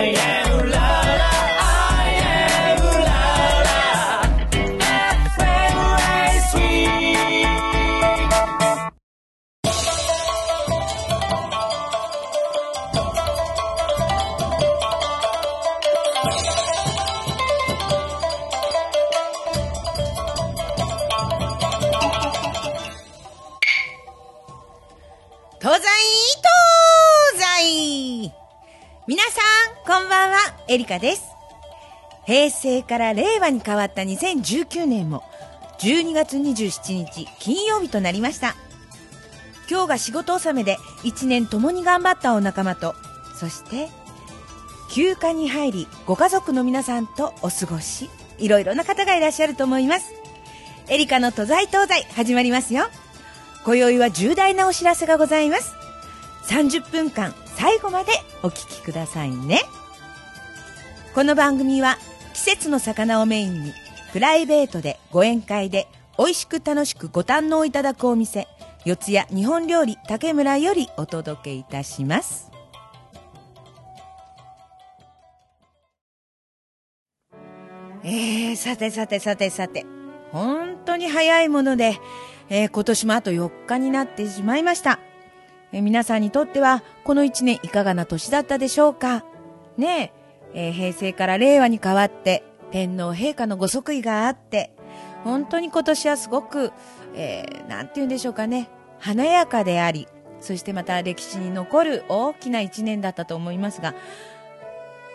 東んは、エリカです。平成から令和に変わった2019年も、12月27日金曜日となりました。今日が仕事納めで1年共に頑張ったお仲間と、そして、休暇に入り、ご家族の皆さんとお過ごし、いろいろな方がいらっしゃると思います。エリカの都在東西始まりますよ。今宵は重大なお知らせがございます。30分間最後までお聞きくださいね。この番組は季節の魚をメインにプライベートでご宴会で美味しく楽しくご堪能いただくお店四谷日本料理竹村よりお届けいたします。えー、さてさてさてさて、本当に早いもので、えー今年もあと4日になってしまいました。えー皆さんにとっては、この1年いかがな年だったでしょうか？ねえ、えー平成から令和に変わって、天皇陛下のご即位があって、本当に今年はすごく、えーなんて言うんでしょうかね、華やかであり、そしてまた歴史に残る大きな1年だったと思いますが、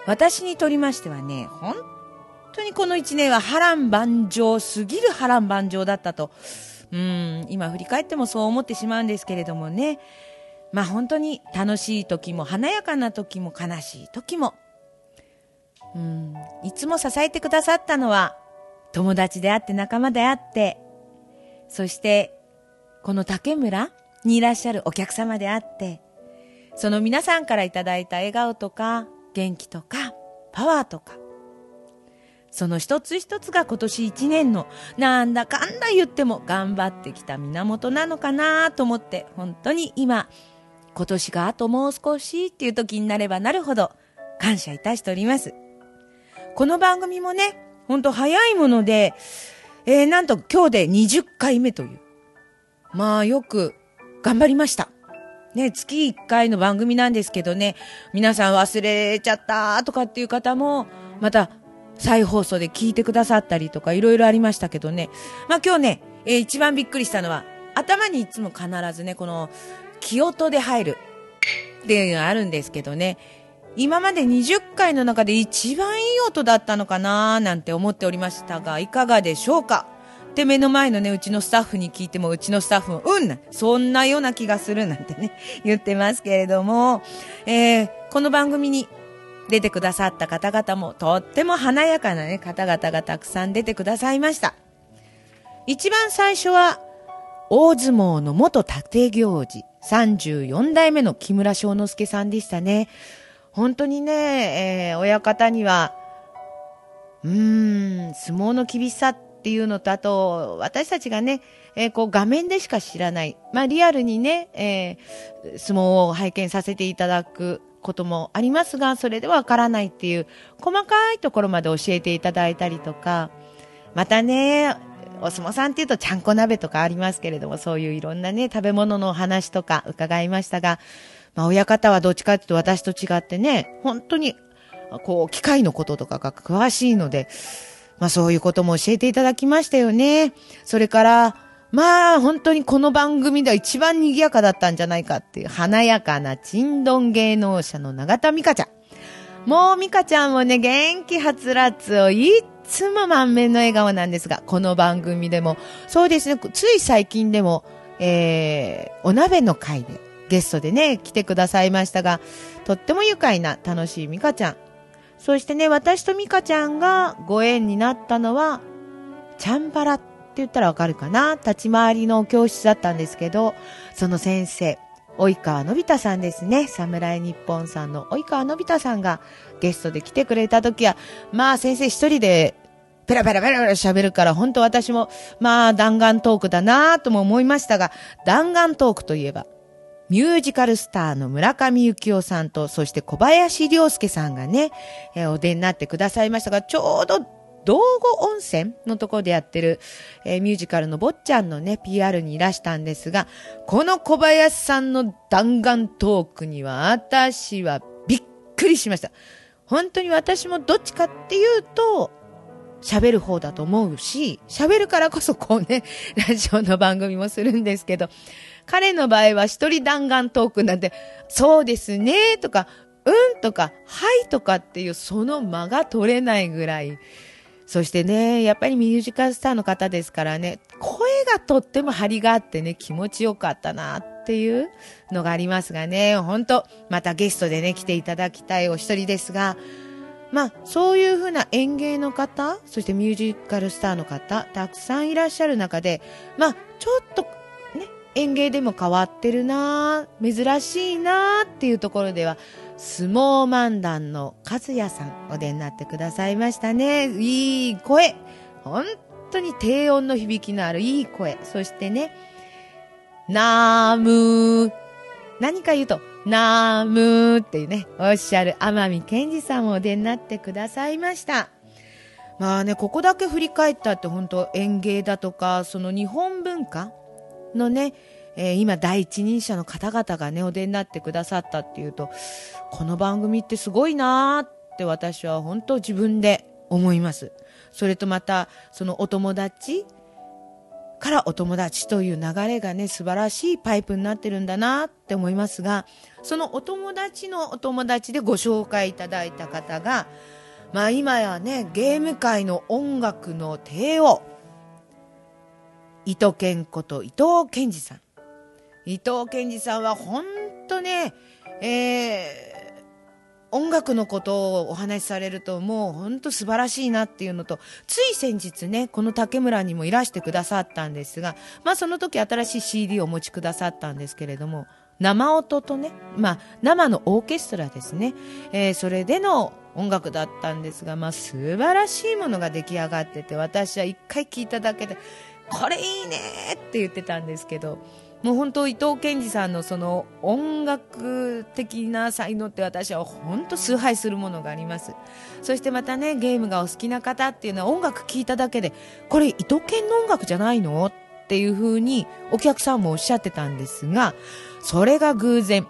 私にとりましてはね、本当にこの1年は波乱万丈すぎる波乱万丈だったと、うん、今振り返ってもそう思ってしまうんですけれどもね。まあ本当に楽しい時も華やかな時も悲しい時も、うん、いつも支えてくださったのは友達であって仲間であって、そしてこの竹村にいらっしゃるお客様であって、その皆さんからいただいた笑顔とか元気とかパワーとか、その一つ一つが今年一年のなんだかんだ言っても頑張ってきた源なのかなと思って本当に今今年があともう少しっていう時になればなるほど感謝いたしております。この番組もね、ほんと早いもので、えー、なんと今日で20回目という。まあよく頑張りました。ね、月1回の番組なんですけどね、皆さん忘れちゃったとかっていう方も、また再放送で聞いてくださったりとかいろいろありましたけどね。まあ今日ね、えー一番びっくりしたのは、頭にいつも必ずね、この、気音で入るっていうのがあるんですけどね。今まで20回の中で一番いい音だったのかななんて思っておりましたが、いかがでしょうか？で、目の前のね、うちのスタッフに聞いても、うちのスタッフも、うんなそんなような気がするなんてね、言ってますけれども、えーこの番組に出てくださった方々も、とっても華やかなね、方々がたくさん出てくださいました。一番最初は、大相撲の元立行司、34代目の木村庄之助さんでしたね。本当にね、えー親方には、うーん、相撲の厳しさっていうのと、あと、私たちがね、えーこう画面でしか知らない、まあリアルにね、えー相撲を拝見させていただくこともありますが、それでわからないっていう、細かいところまで教えていただいたりとか、またね、お相撲さんっていうとちゃんこ鍋とかありますけれども、そういういろんなね、食べ物のお話とか伺いましたが、まあ親方はどっちかっていうと私と違ってね、本当に、こう、機械のこととかが詳しいので、まあそういうことも教えていただきましたよね。それから、まあ本当にこの番組では一番賑やかだったんじゃないかっていう華やかなチンドン芸能者の永田美香ちゃん。もう美香ちゃんもね、元気はつらつをいつも満面の笑顔なんですが、この番組でも、そうですね、つい最近でも、えー、お鍋の会でゲストでね、来てくださいましたが、とっても愉快な楽しい美香ちゃん。そしてね、私と美香ちゃんがご縁になったのは、チャンバラって言ったらわかるかな？立ち回りの教室だったんですけど、その先生、及川のび太さんですね。侍日本さんの及川のび太さんがゲストで来てくれた時は、まあ先生一人でペラペラペラペラ喋るから、本当私も、まあ弾丸トークだなぁとも思いましたが、弾丸トークといえば、ミュージカルスターの村上幸雄さんと、そして小林良介さんがね、えー、お出になってくださいましたが、ちょうど道後温泉のところでやってる、えー、ミュージカルの坊ちゃんのね、PR にいらしたんですが、この小林さんの弾丸トークには私はびっくりしました。本当に私もどっちかっていうと、喋る方だと思うし、喋るからこそこうね、ラジオの番組もするんですけど、彼の場合は一人弾丸トークなんて、そうですね、とか、うんとか、はいとかっていうその間が取れないぐらい、そしてね、やっぱりミュージカルスターの方ですからね、声がとっても張りがあってね、気持ちよかったなっていうのがありますがね、本当またゲストでね、来ていただきたいお一人ですが、まあ、そういうふうな演芸の方、そしてミュージカルスターの方、たくさんいらっしゃる中で、まあ、ちょっとね、演芸でも変わってるな珍しいなっていうところでは、相撲漫談の和也さんお出になってくださいましたね。いい声。本当に低音の響きのあるいい声。そしてね、なーむー。何か言うと、なーむーっていうね、おっしゃる天海健二さんもお出になってくださいました。まあね、ここだけ振り返ったって本当演芸だとか、その日本文化のね、えー、今第一人者の方々がね、お出になってくださったっていうと、この番組ってすごいなーって私は本当自分で思います。それとまた、そのお友達からお友達という流れがね、素晴らしいパイプになってるんだなって思いますが、そのお友達のお友達でご紹介いただいた方が、まあ今やね、ゲーム界の音楽の帝王、伊藤健子と伊藤健二さん。伊藤健二さんは本当ね、えー、音楽のことをお話しされるともう本当素晴らしいなっていうのと、つい先日ね、この竹村にもいらしてくださったんですが、まあその時新しい CD をお持ちくださったんですけれども、生音とね、まあ生のオーケストラですね、えー、それでの音楽だったんですが、まあ素晴らしいものが出来上がってて、私は一回聴いただけで、これいいねって言ってたんですけど、もう本当伊藤健二さんのその音楽的な才能って私は本当崇拝するものがあります。そしてまたねゲームがお好きな方っていうのは音楽聴いただけでこれ伊藤健の音楽じゃないのっていう風にお客さんもおっしゃってたんですがそれが偶然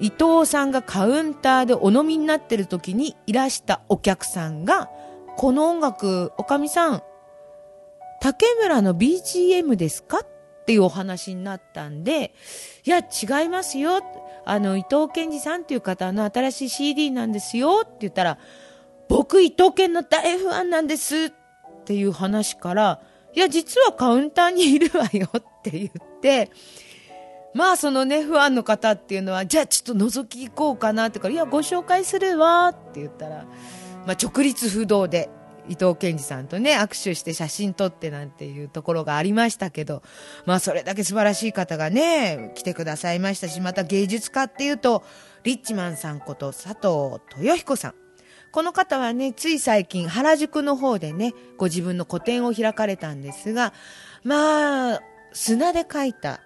伊藤さんがカウンターでお飲みになってる時にいらしたお客さんがこの音楽おかみさん竹村の BGM ですか？っていうお話になったんで、いや、違いますよ。あの、伊藤健二さんっていう方の新しい CD なんですよって言ったら、僕伊藤健の大ファンなんですっていう話から、いや、実はカウンターにいるわよって言って、まあそのね、ファンの方っていうのは、じゃあちょっと覗き行こうかなってから、いや、ご紹介するわって言ったら、まあ直立不動で、伊藤健二さんとね、握手して写真撮ってなんていうところがありましたけど、まあそれだけ素晴らしい方がね、来てくださいましたし、また芸術家っていうと、リッチマンさんこと佐藤豊彦さん。この方はね、つい最近原宿の方でね、ご自分の個展を開かれたんですが、まあ、砂で描いた、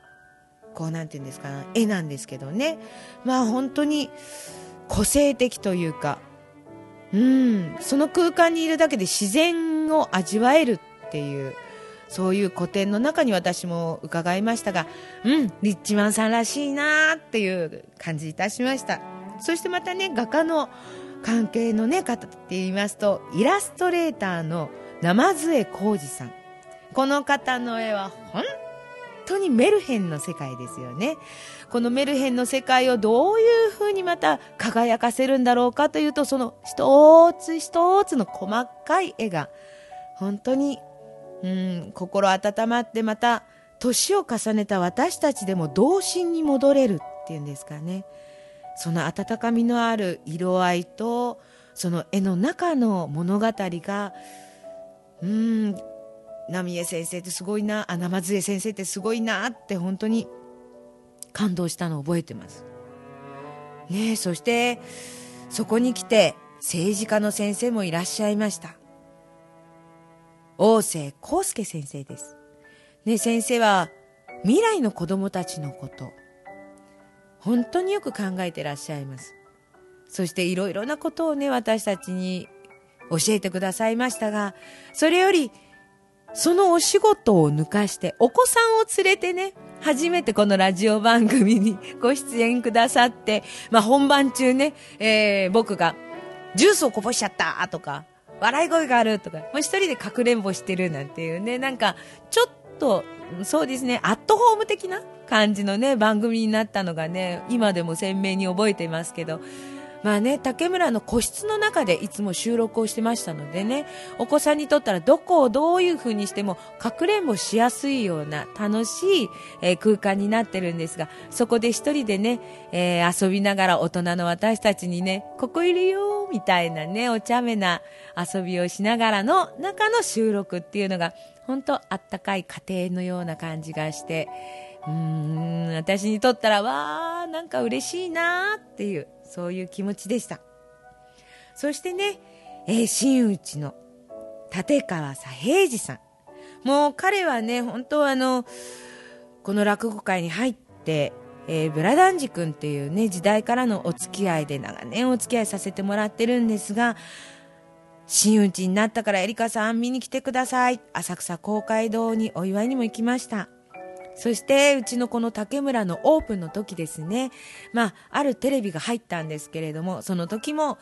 こうなんていうんですか、絵なんですけどね。まあ本当に個性的というか、うん、その空間にいるだけで自然を味わえるっていう、そういう古典の中に私も伺いましたが、うん、リッチマンさんらしいなっていう感じいたしました。そしてまたね、画家の関係のね、方って言いますと、イラストレーターの生杖浩二さん。この方の絵は本当にメルヘンの世界ですよね。このメルヘンの世界をどういうふうにまた輝かせるんだろうかというと、その一つ一つの細かい絵が、本当に、うん、心温まってまた、年を重ねた私たちでも童心に戻れるっていうんですかね。その温かみのある色合いと、その絵の中の物語が、うん、浪江先生ってすごいな、あ、生杖先生ってすごいなって本当に感動したのを覚えてます。ねえそしてそこに来て政治家の先生もいらっしゃいました。大瀬康介先生です。ね先生は未来の子供たちのこと、本当によく考えてらっしゃいます。そしていろいろなことをね、私たちに教えてくださいましたが、それより、そのお仕事を抜かして、お子さんを連れてね、初めてこのラジオ番組に ご出演くださって、まあ本番中ね、えー、僕が、ジュースをこぼしちゃったとか、笑い声があるとか、もう一人でかくれんぼしてるなんていうね、なんか、ちょっと、そうですね、アットホーム的な感じのね、番組になったのがね、今でも鮮明に覚えていますけど、まあね、竹村の個室の中でいつも収録をしてましたのでね、お子さんにとったらどこをどういう風にしてもかくれんぼしやすいような楽しい、えー、空間になってるんですが、そこで一人でね、えー、遊びながら大人の私たちにね、ここいるよみたいなね、お茶目な遊びをしながらの中の収録っていうのが、本当あったかい家庭のような感じがして、うーん、私にとったら、わー、なんか嬉しいなーっていう、そういう気持ちでした。そしてね、えー、真打の立川左平次さん。もう彼はね、本当はあの、この落語界に入って、えー、ブラダンジ君っていうね、時代からのお付き合いで長年お付き合いさせてもらってるんですが、真打ちになったからエリカさん見に来てください。浅草公会堂にお祝いにも行きました。そしてうちのこの竹村のオープンの時ですね、まあ、あるテレビが入ったんですけれども、その時も、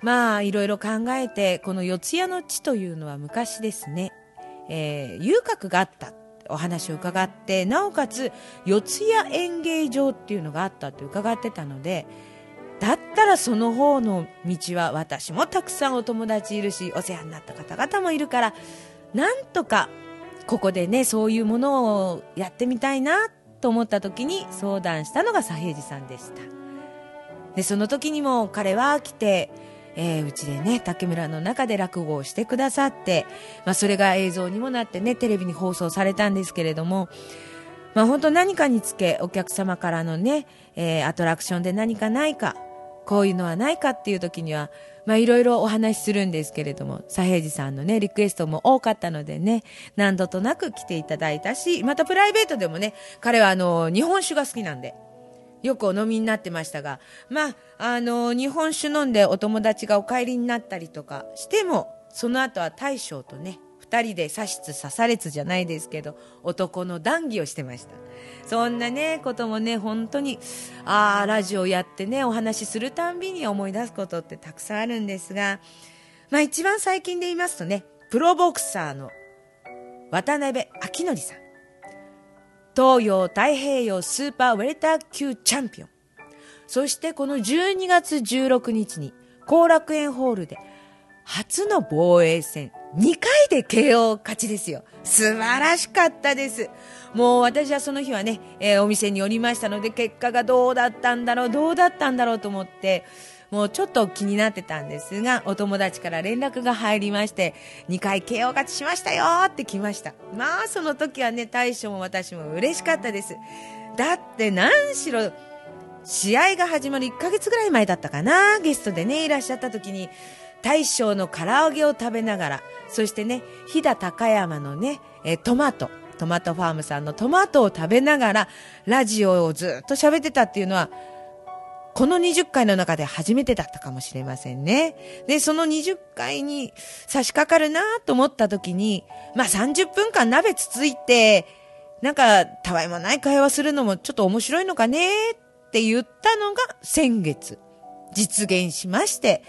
まあ、いろいろ考えて、この四谷の地というのは昔ですね、えー、遊郭があったお話を伺って、なおかつ四谷演芸場っていうのがあったと伺ってたので、だったらその方の道は私もたくさんお友達いるし、お世話になった方々もいるから、なんとかここでね、そういうものをやってみたいなと思った時に相談したのが左平次さんでした。で、その時にも彼は来て、えー、うちでね、竹村の中で落語をしてくださって、まあそれが映像にもなってね、テレビに放送されたんですけれども、まあ本当何かにつけ、お客様からのね、えー、アトラクションで何かないか、こういうのはないかっていう時には、まあいろいろお話しするんですけれども、左平次さんのね、リクエストも多かったのでね、何度となく来ていただいたし、またプライベートでもね、彼はあの、日本酒が好きなんで、よくお飲みになってましたが、まあ、あの、日本酒飲んでお友達がお帰りになったりとかしても、その後は大将とね、二人で刺しつ刺されつじゃないですけど、男の談義をしてました。そんなね、こともね、本当に、ああ、ラジオやってね、お話しするたんびに思い出すことってたくさんあるんですが、まあ一番最近で言いますとね、プロボクサーの渡辺明則さん。東洋太平洋スーパーウェルター級チャンピオン。そしてこの12月16日に後楽園ホールで初の防衛戦2回で KO 勝ちですよ。素晴らしかったです。もう私はその日はね、えー、お店におりましたので、結果がどうだったんだろう、どうだったんだろうと思って、もうちょっと気になってたんですが、お友達から連絡が入りまして、2回 KO 勝ちしましたよって来ました。まあ、その時はね、大将も私も嬉しかったです。だって何しろ、試合が始まる1ヶ月ぐらい前だったかな、ゲストでね、いらっしゃった時に、大将の唐揚げを食べながら、そしてね、飛騨高山のね、えトマト、トマトファームさんのトマトを食べながら、ラジオをずっと喋ってたっていうのは、この20回の中で初めてだったかもしれませんね。で、その20回に差し掛かるなと思った時に、まあ30分間鍋つついて、なんか、たわいもない会話するのもちょっと面白いのかねって言ったのが先月、実現しまして、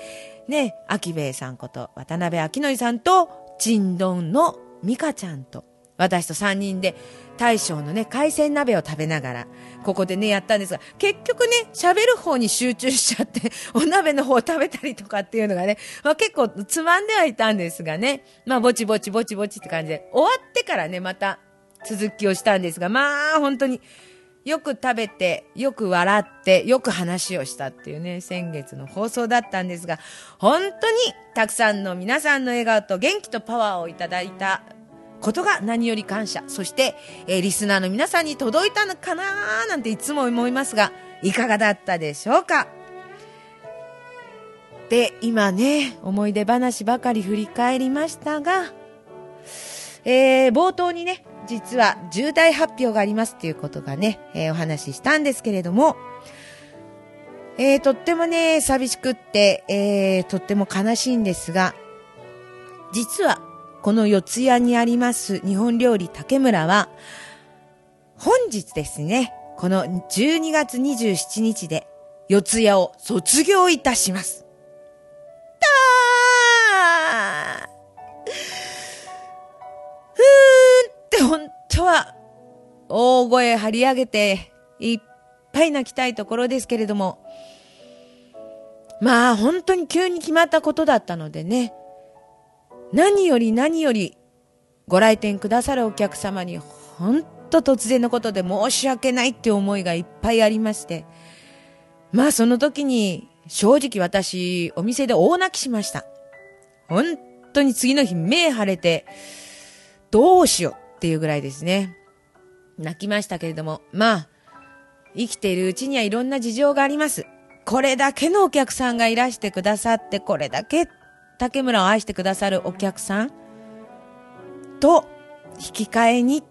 ね、秋兵衛さんこと渡辺明則さんと、ちんどんの美香ちゃんと、私と3人で大将のね、海鮮鍋を食べながら、ここでね、やったんですが、結局ね、喋る方に集中しちゃって、お鍋の方を食べたりとかっていうのがね、まあ結構つまんではいたんですがね、まあぼちぼちぼちぼちって感じで、終わってからね、また続きをしたんですが、まあ本当に、よく食べて、よく笑って、よく話をしたっていうね、先月の放送だったんですが、本当にたくさんの皆さんの笑顔と元気とパワーをいただいたことが何より感謝。そして、えー、リスナーの皆さんに届いたのかなーなんていつも思いますが、いかがだったでしょうか？で、今ね、思い出話ばかり振り返りましたが、えー、冒頭にね、実は重大発表がありますっていうことがね、えー、お話ししたんですけれども、えー、とってもね、寂しくって、えー、とっても悲しいんですが、実は、この四谷にあります日本料理竹村は、本日ですね、この12月27日で、四谷を卒業いたします。本当は、大声張り上げて、いっぱい泣きたいところですけれども、まあ本当に急に決まったことだったのでね、何より何よりご来店くださるお客様に本当突然のことで申し訳ないって思いがいっぱいありまして、まあその時に正直私お店で大泣きしました。本当に次の日目腫れてどうしよう。っていうぐらいですね。泣きましたけれども、まあ生きているうちにはいろんな事情があります。これだけのお客さんがいらしてくださって、これだけ竹村を愛してくださるお客さん。と引き換えにっ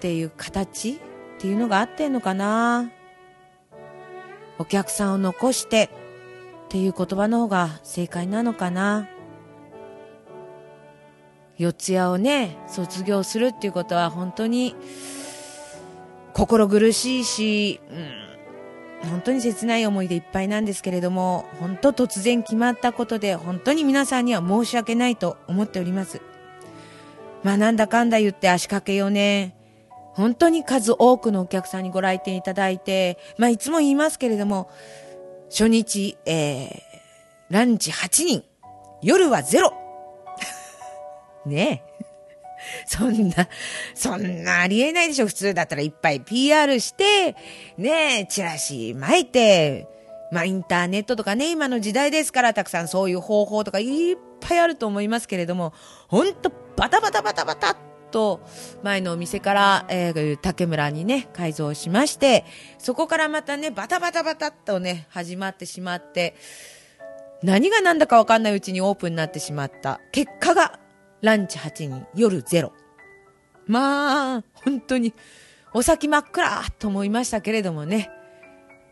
ていう形。っていうのがあってんのかな。お客さんを残してっていう言葉の方が正解なのかな。四谷をね、卒業するっていうことは本当に心苦しいし、うん本当に切ない思いでいっぱいなんですけれども、本当突然決まったことで、本当に皆さんには申し訳ないと思っております。まあなんだかんだ言って足掛け4年、本当に数多くのお客さんにご来店いただいて、まあいつも言いますけれども、初日、えー、ランチ8人、夜はゼロねえ。そんな、そんなありえないでしょ。普通だったらいっぱい PR して、ねえチラシ巻いて、まあインターネットとかね、今の時代ですからたくさんそういう方法とかいっぱいあると思いますけれども、ほんとバタバタバタバタと前のお店から、えー、竹村にね、改造しまして、そこからまたね、バタバタバタっとね、始まってしまって、何が何だかわかんないうちにオープンになってしまった結果がランチ8人、夜0。まあ、本当に、お先真っ暗と思いましたけれどもね、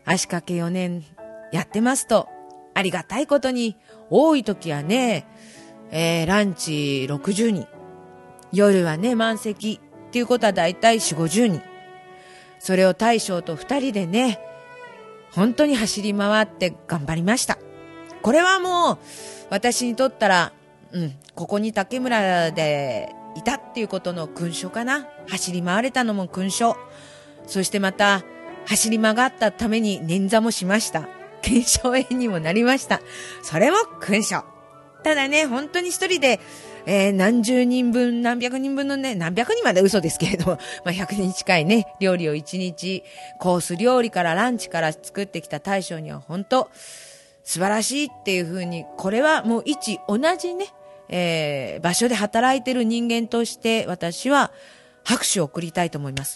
足掛け4年やってますと、ありがたいことに、多い時はね、えー、ランチ60人、夜はね、満席っていうことはだいたい4、50人。それを大将と2人でね、本当に走り回って頑張りました。これはもう、私にとったら、うん、ここに竹村でいたっていうことの勲章かな。走り回れたのも勲章。そしてまた、走り曲がったために捻挫もしました。検証炎にもなりました。それも勲章。ただね、本当に一人で、えー、何十人分、何百人分のね、何百人まで嘘ですけれども、まあ、100人近いね、料理を1日、コース料理からランチから作ってきた大将には本当、素晴らしいっていうふうに、これはもう一同じね、えー、場所で働いてる人間として私は拍手を送りたいと思います。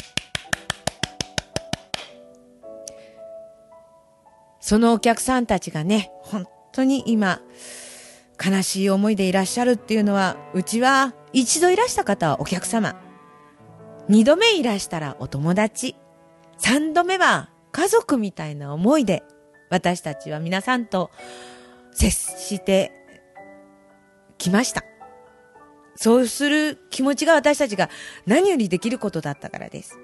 そのお客さんたちがね、本当に今、悲しい思いでいらっしゃるっていうのは、うちは一度いらした方はお客様。二度目いらしたらお友達。三度目は家族みたいな思いで、私たちは皆さんと接して来ました。そうする気持ちが私たちが何よりできることだったからです。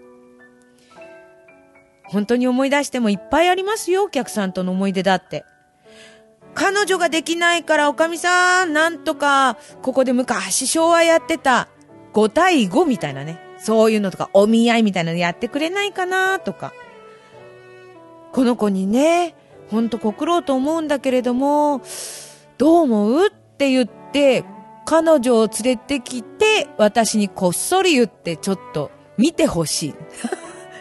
本当に思い出してもいっぱいありますよ、お客さんとの思い出だって。彼女ができないから、おかみさん、なんとか、ここで昔昭和やってた5対5みたいなね。そういうのとか、お見合いみたいなのやってくれないかなとか。この子にね、ほんと告ろうと思うんだけれども、どう思うって言って、彼女を連れてきて、私にこっそり言って、ちょっと見てほしい。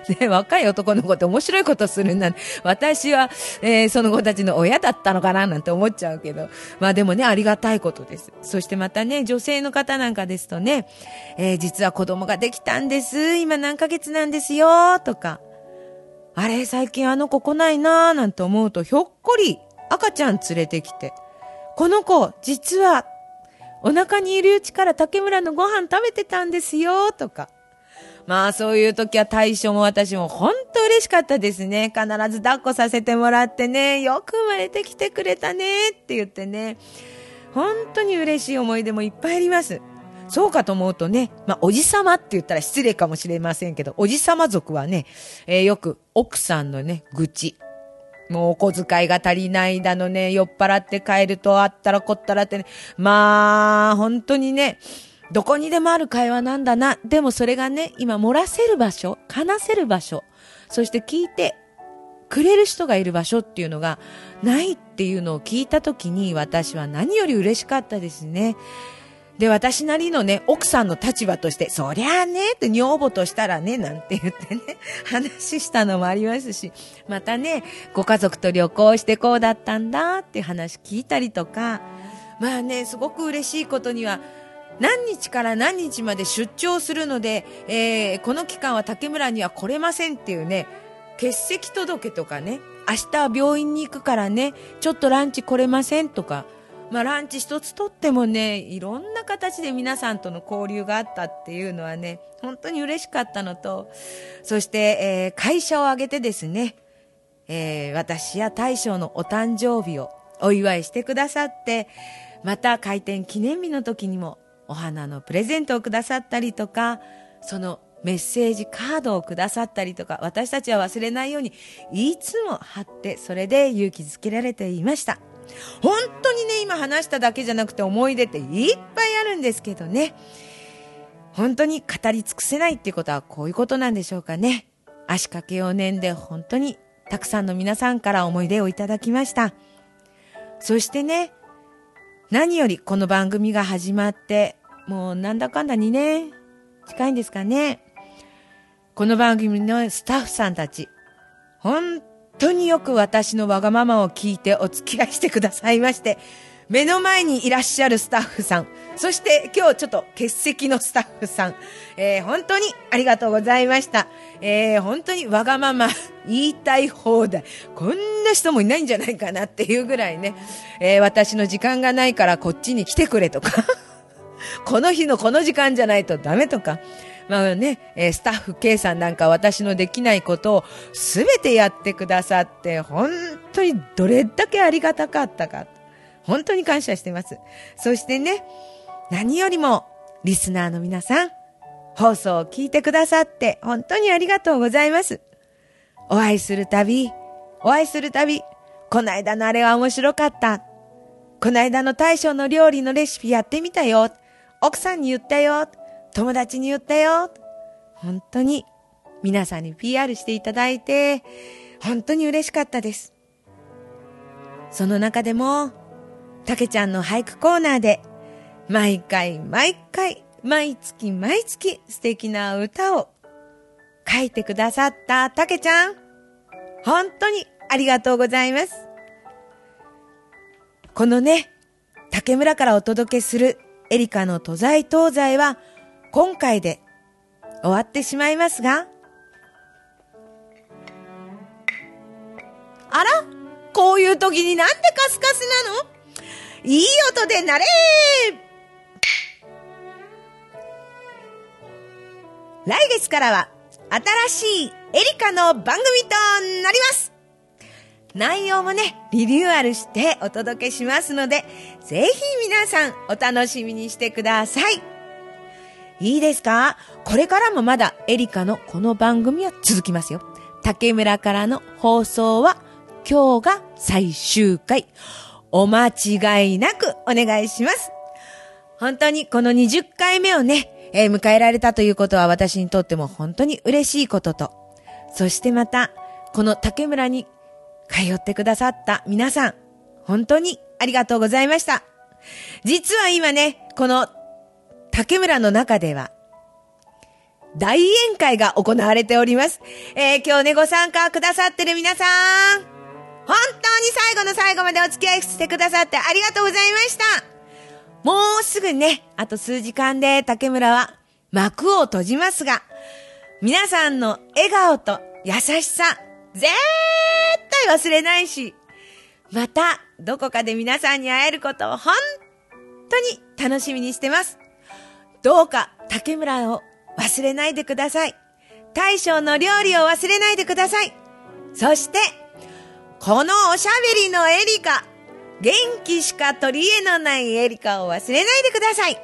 ね、若い男の子って面白いことするんだ。私は、えー、その子たちの親だったのかななんて思っちゃうけど。まあでもね、ありがたいことです。そしてまたね、女性の方なんかですとね、えー、実は子供ができたんです。今何ヶ月なんですよ。とか。あれ、最近あの子来ないなーなんて思うと、ひょっこり赤ちゃん連れてきて。この子、実は、お腹にいるうちから竹村のご飯食べてたんですよ、とか。まあそういう時は大将も私も本当嬉しかったですね。必ず抱っこさせてもらってね、よく生まれてきてくれたねって言ってね、本当に嬉しい思い出もいっぱいあります。そうかと思うとね、まあ、おじさまって言ったら失礼かもしれませんけど、おじさま族はね、えー、よく奥さんのね、愚痴。もうお小遣いが足りないだのね、酔っ払って帰るとあったらこったらってね、まあ、本当にね、どこにでもある会話なんだな。でもそれがね、今漏らせる場所、話せる場所、そして聞いてくれる人がいる場所っていうのがないっていうのを聞いた時に私は何より嬉しかったですね。で、私なりのね、奥さんの立場として、そりゃあね、って女房としたらね、なんて言ってね、話したのもありますし、またね、ご家族と旅行してこうだったんだって話聞いたりとか、まあね、すごく嬉しいことには、何日から何日まで出張するので、えー、この期間は竹村には来れませんっていうね、欠席届とかね、明日は病院に行くからね、ちょっとランチ来れませんとか、まあ、ランチ一つとってもね、いろんな形で皆さんとの交流があったっていうのはね、本当に嬉しかったのと、そして、えー、会社を挙げてですね、えー、私や大将のお誕生日をお祝いしてくださって、また開店記念日の時にもお花のプレゼントをくださったりとか、そのメッセージカードをくださったりとか、私たちは忘れないように、いつも貼って、それで勇気づけられていました。本当にね、今話しただけじゃなくて思い出っていっぱいあるんですけどね。本当に語り尽くせないっていうことはこういうことなんでしょうかね。足掛け4年で本当にたくさんの皆さんから思い出をいただきました。そしてね、何よりこの番組が始まって、もうなんだかんだ2年近いんですかね。この番組のスタッフさんたち、本当によく私のわがままを聞いてお付き合いしてくださいまして、目の前にいらっしゃるスタッフさん、そして今日ちょっと欠席のスタッフさん、えー、本当にありがとうございました。えー、本当にわがまま言いたい放題。こんな人もいないんじゃないかなっていうぐらいね、えー、私の時間がないからこっちに来てくれとか、この日のこの時間じゃないとダメとか、まあね、えスタッフ K さんなんか私のできないことを全てやってくださって、本当にどれだけありがたかったか。本当に感謝してます。そしてね、何よりもリスナーの皆さん、放送を聞いてくださって本当にありがとうございます。お会いするたび、お会いするたび、こないだのあれは面白かった。こないだの大将の料理のレシピやってみたよ。奥さんに言ったよ。友達に言ったよ。本当に皆さんに PR していただいて、本当に嬉しかったです。その中でも、たけちゃんの俳句コーナーで、毎回毎回、毎月毎月素敵な歌を書いてくださったたけちゃん、本当にありがとうございます。このね、竹村からお届けするエリカの都在東西は今回で終わってしまいますが、あらこういう時になんでカスカスなの？いい音でなれ来月からは新しいエリカの番組となります。内容もね、リニューアルしてお届けしますので、ぜひ皆さんお楽しみにしてください。いいですか？これからもまだエリカのこの番組は続きますよ。竹村からの放送は今日が最終回。お間違いなくお願いします。本当にこの20回目をね、えー、迎えられたということは私にとっても本当に嬉しいことと、そしてまた、この竹村に通ってくださった皆さん、本当にありがとうございました。実は今ね、この竹村の中では、大宴会が行われております。えー、今日ね、ご参加くださってる皆さん、本当に最後の最後までお付き合いしてくださってありがとうございました。もうすぐね、あと数時間で竹村は幕を閉じますが、皆さんの笑顔と優しさ、絶対忘れないし、またどこかで皆さんに会えることを本当に楽しみにしてます。どうか竹村を忘れないでください。大将の料理を忘れないでください。そして、このおしゃべりのエリカ、元気しか取り柄のないエリカを忘れないでください。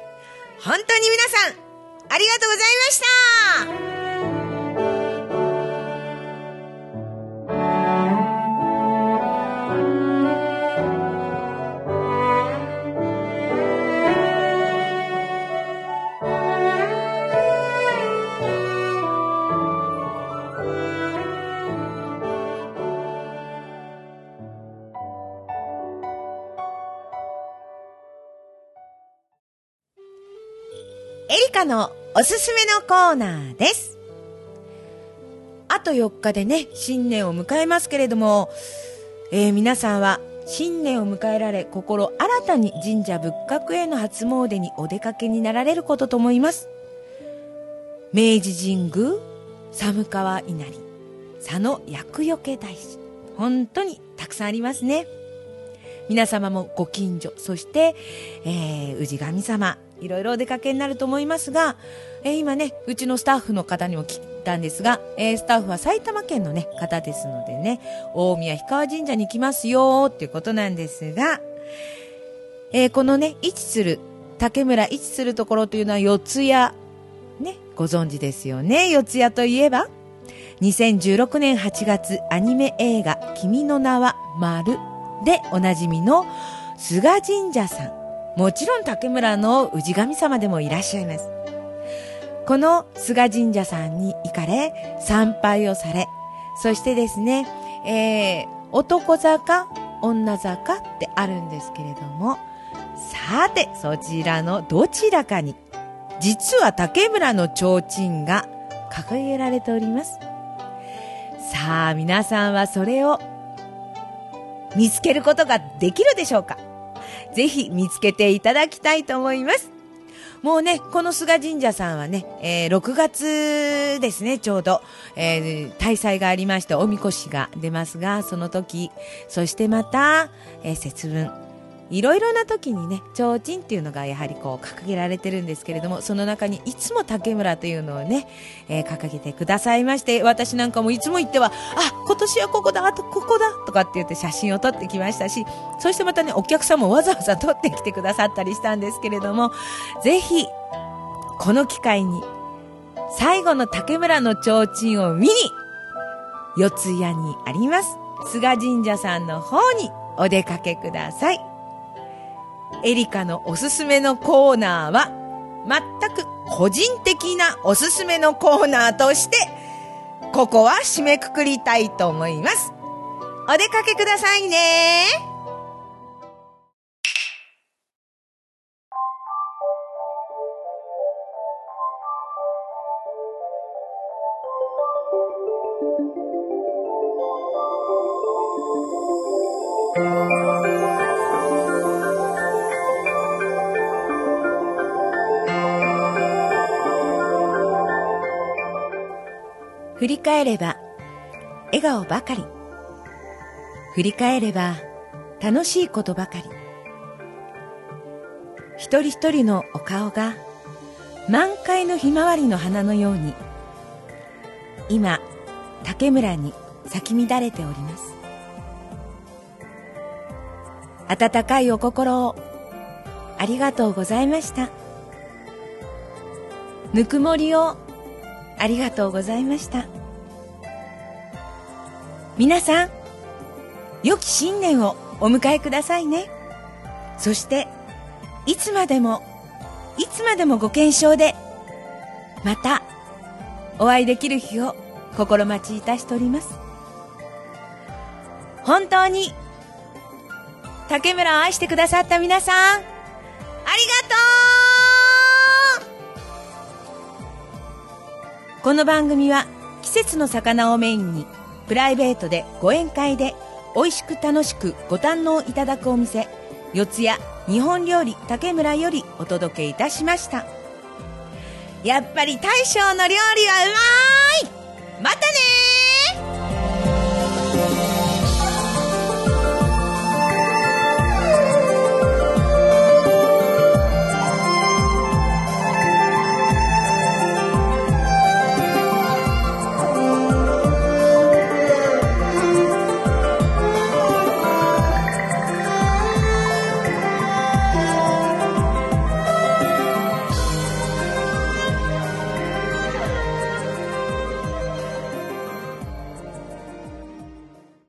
本当に皆さん、ありがとうございましたエリカのおすすめのコーナーです。あと4日でね、新年を迎えますけれども、えー皆さんは新年を迎えられ、心新たに神社仏閣への初詣にお出かけになられることと思います。明治神宮、寒川稲荷、佐野厄除け大師。本当にたくさんありますね。皆様もご近所、そして、えー、氏神様、いろいろお出かけになると思いますが、えー今ね、うちのスタッフの方にも聞いたんですが、えースタッフは埼玉県のね、方ですのでね、大宮氷川神社に来ますよっていうことなんですが、えーこのね、位置する、竹村位置するところというのは四谷、ね、ご存知ですよね。四谷といえば、2016年8月アニメ映画「君の名は丸でおなじみの菅神社さんもちろん竹村の氏神様でもいらっしゃいます。この菅神社さんに行かれ参拝をされそしてですね、えー男坂女坂ってあるんですけれどもさてそちらのどちらかに実は竹村の提灯が掲げられております。さあ皆さんはそれを見つけることができるでしょうか？ぜひ見つけていただきたいと思います。もうね、この菅神社さんはね、えー6月ですね、ちょうど、えー大祭がありまして、おみこしが出ますが、その時、そしてまた、えー節分、いろいろな時にね、提灯っていうのがやはりこう掲げられてるんですけれども、その中にいつも竹村というのをね、えー掲げてくださいまして、私なんかもいつも言っては、あ、今年はここだ、あとここだ、とかって言って写真を撮ってきましたし、そしてまたね、お客さんもわざわざ撮ってきてくださったりしたんですけれども、ぜひ、この機会に、最後の竹村の提灯を見に、四谷にあります、菅神社さんの方にお出かけください。エリカのおすすめのコーナーは、全く個人的なおすすめのコーナーとして、ここは締めくくりたいと思います。お出かけくださいね。振り返れば、笑顔ばかり。振り返れば、楽しいことばかり。一人一人のお顔が、満開のひまわりの花のように、今、竹村に咲き乱れております。温かいお心を、ありがとうございました。ぬくもりを、ありがとうございました。皆さん、良き新年をお迎えくださいね。そして、いつまでも、いつまでもご健勝で、また、お会いできる日を心待ちいたしております。本当に、竹村を愛してくださった皆さん、ありがとうこの番組は季節の魚をメインにプライベートでご宴会で美味しく楽しくご堪能いただくお店四谷日本料理竹村よりお届けいたしました。やっぱり大将の料理はうまい!またね